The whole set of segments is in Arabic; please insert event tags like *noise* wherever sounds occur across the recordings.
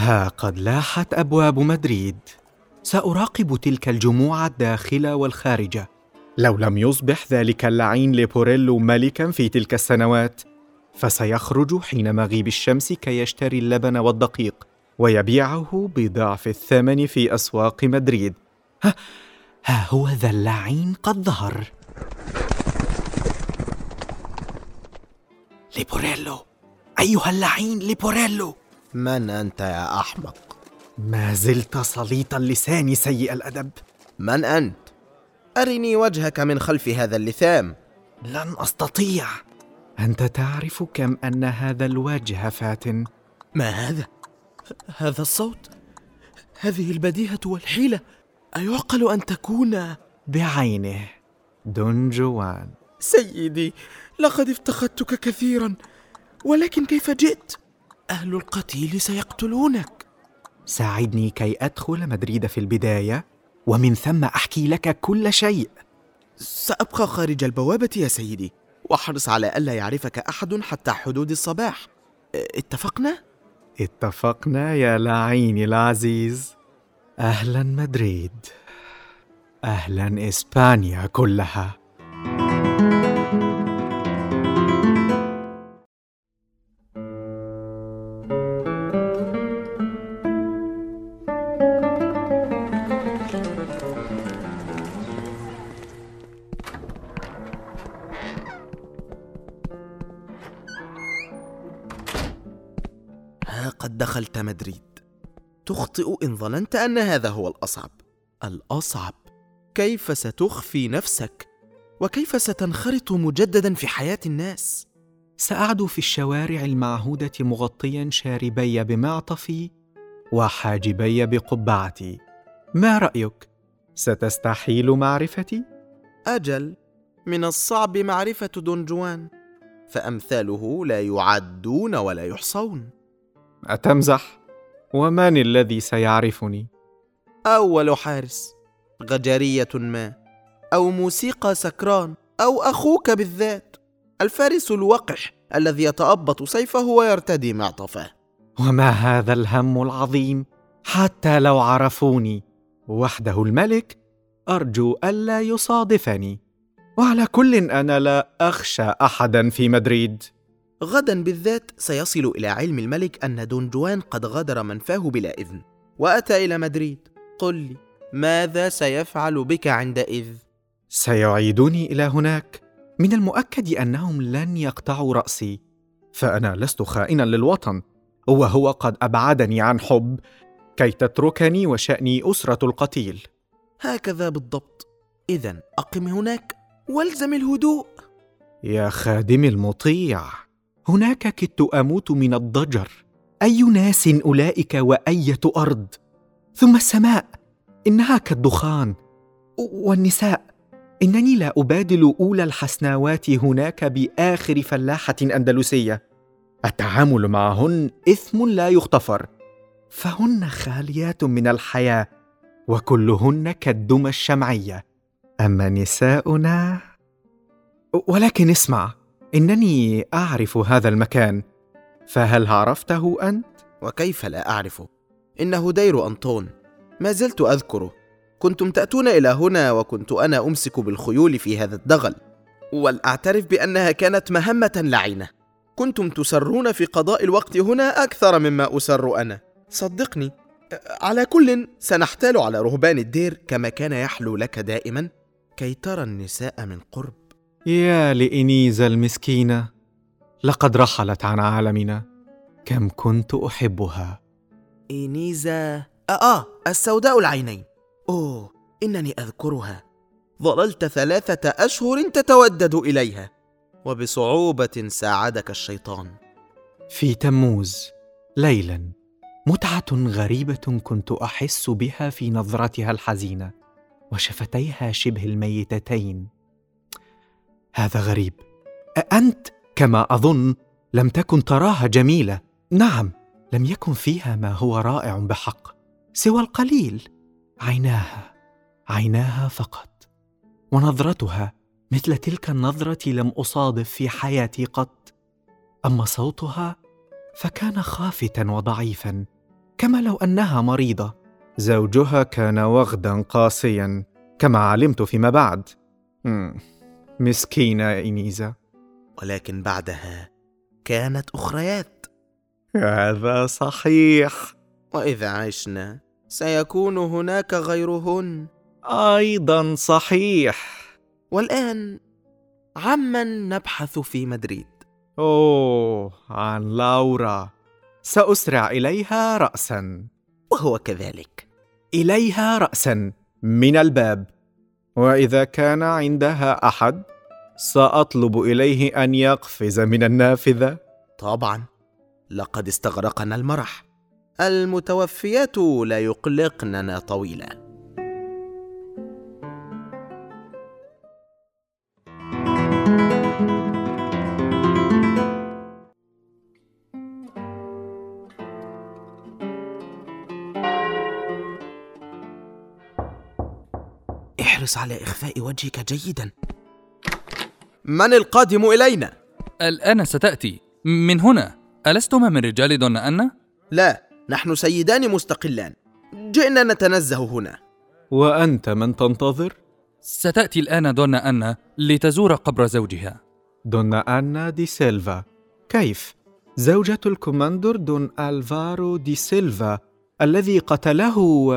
ها قد لاحت أبواب مدريد. سأراقب تلك الجموع الداخلة والخارجة. لو لم يصبح ذلك اللعين ليبوريلو ملكا في تلك السنوات فسيخرج حين مغيب الشمس كي يشتري اللبن والدقيق ويبيعه بضعف الثمن في أسواق مدريد. ها, ها هو ذا اللعين قد ظهر. ليبوريلو أيها اللعين ليبوريلو من أنت يا أحمق؟ ما زلت سليط اللسان سيء الأدب. من أنت؟ أرني وجهك من خلف هذا اللثام. لن أستطيع. أنت تعرف كم أن هذا الوجه فاتن ما هذا؟ هذا الصوت؟ هذه البديهة والحيلة. أيعقل أن تكون؟ بعينه. دون جوان. سيدي لقد افتقدتك كثيرا ولكن كيف جئت؟ أهل القتيل سيقتلونك. ساعدني كي أدخل مدريد في البداية ومن ثم أحكي لك كل شيء. سأبقى خارج البوابة يا سيدي وأحرص على ألا يعرفك أحد حتى حدود الصباح. اتفقنا؟ اتفقنا يا لعيني العزيز. أهلا مدريد. أهلا إسبانيا كلها. دخلت مدريد. تخطئ إن ظننت أن هذا هو الأصعب. الأصعب؟ كيف ستخفي نفسك؟ وكيف ستنخرط مجددا في حياة الناس؟ سأعدو في الشوارع المعهودة مغطيا شاربي بمعطفي وحاجبي بقبعتي. ما رأيك؟ ستستحيل معرفتي؟ أجل من الصعب معرفة دون جوان فأمثاله لا يعدون ولا يحصون. أتمزح؟ ومن الذي سيعرفني؟ أول حارس غجرية ما أو موسيقى سكران أو أخوك بالذات. الفارس الوقح الذي يتأبط سيفه ويرتدي معطفه. وما هذا الهم العظيم؟ حتى لو عرفوني. وحده الملك أرجو ألا يصادفني. وعلى كل أنا لا أخشى احدا في مدريد. غدا بالذات سيصل إلى علم الملك أن دون جوان قد غادر منفاه بلا إذن. وأتى إلى مدريد. قل لي ماذا سيفعل بك عندئذ سيعيدوني إلى هناك. من المؤكد أنهم لن يقطعوا رأسي. فأنا لست خائنا للوطن. وهو قد أبعدني عن حب. كي تتركني وشأني أسرة القتيل. هكذا بالضبط. اذا أقم هناك. والزم الهدوء. يا خادمي المطيع. هناك كدت أموت من الضجر. أي ناس أولئك وايه ارض ثم السماء إنها كالدخان. والنساء إنني لا أبادل أولى الحسناوات هناك بآخر فلاحة أندلسية. التعامل معهن إثم لا يغتفر. فهن خاليات من الحياة وكلهن كالدمى الشمعية. أما نساؤنا ولكن اسمع. إنني أعرف هذا المكان فهل عرفته أنت؟ وكيف لا اعرفه إنه دير أنطون. ما زلت أذكره. كنتم تأتون إلى هنا وكنت أنا أمسك بالخيول في هذا الدغل. ولأعترف بأنها كانت مهمة لعينه. كنتم تسرون في قضاء الوقت هنا أكثر مما أسر أنا. صدقني على كل سنحتال على رهبان الدير كما كان يحلو لك دائما كي ترى النساء من قرب. يا لإنيزا المسكينة لقد رحلت عن عالمنا. كم كنت أحبها. إنيزا آه, آه السوداء العينين. أوه إنني أذكرها. ظللت ثلاثة أشهر تتودد إليها وبصعوبة ساعدك الشيطان. في تموز ليلا متعة غريبة كنت أحس بها في نظرتها الحزينة وشفتيها شبه الميتتين. هذا غريب. أأنت كما أظن لم تكن تراها جميلة. نعم لم يكن فيها ما هو رائع بحق سوى القليل. عيناها عيناها فقط. ونظرتها مثل تلك النظرة لم أصادف في حياتي قط. أما صوتها فكان خافتا وضعيفا كما لو أنها مريضة. زوجها كان وغدا قاسيا كما علمت فيما بعد. مسكينة إنيزا ولكن بعدها كانت أخريات. هذا صحيح. وإذا عشنا سيكون هناك غيرهن. أيضا صحيح. والآن عمن نبحث في مدريد. أوه عن لورا. سأسرع إليها راسا. وهو كذلك. إليها راسا من الباب. وإذا كان عندها أحد سأطلب إليه أن يقفز من النافذة. طبعا لقد استغرقنا المرح. المتوفيات لا يقلقننا طويلا. احرص على إخفاء وجهك جيدا من القادم إلينا؟ الآن ستأتي من هنا ألستما من رجال دونا أنا؟ لا نحن سيدان مستقلان جئنا نتنزه هنا وأنت من تنتظر؟ ستأتي الآن دونا أنا لتزور قبر زوجها دونا أنا دي سيلفا كيف؟ زوجة الكوماندور دون ألفارو دي سيلفا الذي قتله و...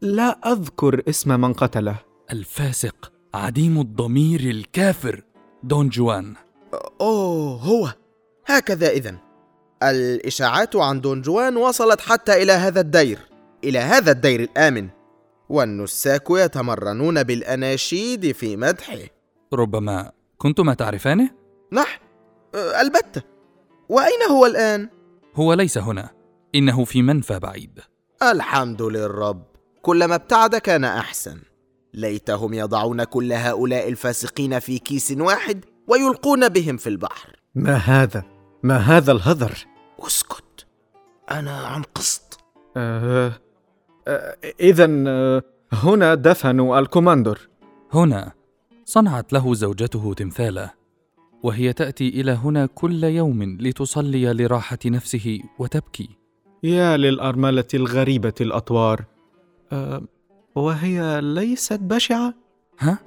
لا أذكر اسم من قتله. الفاسق عديم الضمير الكافر دون جوان. أوه هو. هكذا إذن. الإشاعات عن دون جوان وصلت حتى إلى هذا الدير إلى هذا الدير الآمن. والنساك يتمرنون بالأناشيد في مدحه. ربما كنتما تعرفانه؟ نحن البتة وأين هو الآن؟ هو ليس هنا. إنه في منفى بعيد. الحمد للرب. كلما ابتعد كان أحسن. ليتهم يضعون كل هؤلاء الفاسقين في كيس واحد ويلقون بهم في البحر. ما هذا؟ ما هذا الهذر؟ اسكت. أنا عن قسط. آه آه اذا آه هنا دفنوا الكوماندور. هنا صنعت له زوجته تمثاله وهي تأتي إلى هنا كل يوم لتصلي لراحة نفسه وتبكي. يا للأرملة الغريبة الأطوار. أه وهي ليست بشعة؟ ها؟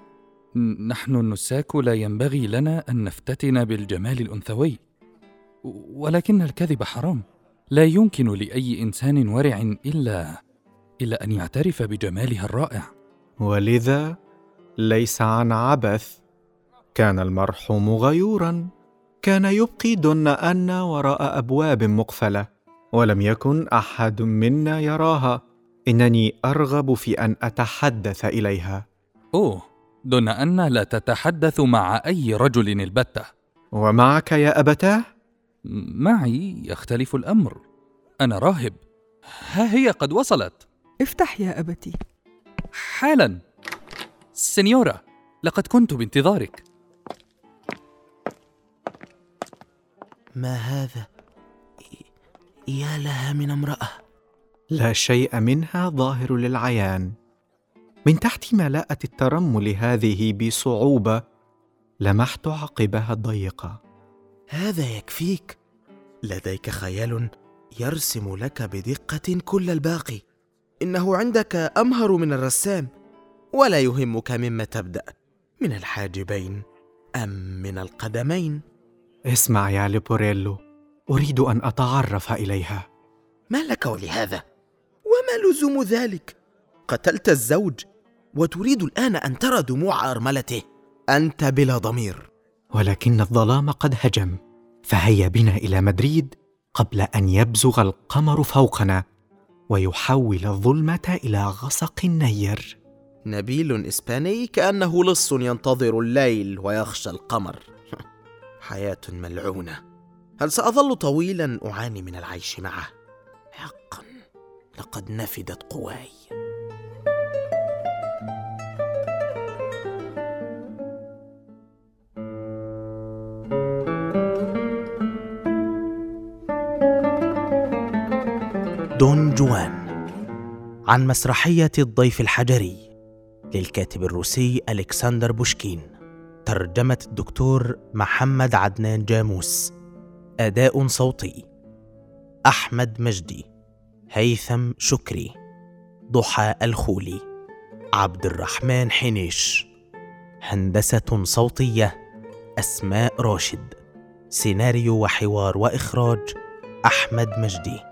نحن النساك لا ينبغي لنا أن نفتتن بالجمال الأنثوي. ولكن الكذب حرام. لا يمكن لأي إنسان ورع إلا إلا أن يعترف بجمالها الرائع. ولذا ليس عن عبث. كان المرحوم غيورا. كان يبقي دون أن وراء أبواب مقفلة. ولم يكن أحد منا يراها. إنني أرغب في أن أتحدث إليها. أوه دون أن لا تتحدث مع أي رجل البتة. ومعك يا أبتاه؟ معي يختلف الأمر. أنا راهب. ها هي قد وصلت. افتح يا أبتي. حالا. سنيورا لقد كنت بانتظارك. ما هذا؟ يا لها من امرأة. لا شيء منها ظاهر للعيان. من تحت ملاءة الترمل هذه بصعوبة لمحت عقبها الضيقة. هذا يكفيك. لديك خيال يرسم لك بدقة كل الباقي. إنه عندك أمهر من الرسام ولا يهمك مما تبدأ. من الحاجبين أم من القدمين؟ اسمع يا ليبوريلو أريد أن أتعرف إليها. ما لك ولهذا؟ وما لزوم ذلك؟ قتلت الزوج وتريد الآن أن ترى دموع أرملته. أنت بلا ضمير. ولكن الظلام قد هجم. فهيا بنا إلى مدريد قبل أن يبزغ القمر فوقنا ويحول الظلمة إلى غسق نير نبيل إسباني كأنه لص ينتظر الليل ويخشى القمر. *laughs* حياة ملعونة. هل سأظل طويلا أعاني من العيش معه؟ لقد نفدت قواي. دون جوان عن مسرحية الضيف الحجري للكاتب الروسي ألكسندر بوشكين ترجمة الدكتور محمد عدنان جاموس أداء صوتي أحمد مجدي. هيثم شكري ضحى الخولي عبد الرحمن حنيش هندسة صوتية أسماء راشد سيناريو وحوار وإخراج أحمد مجدي.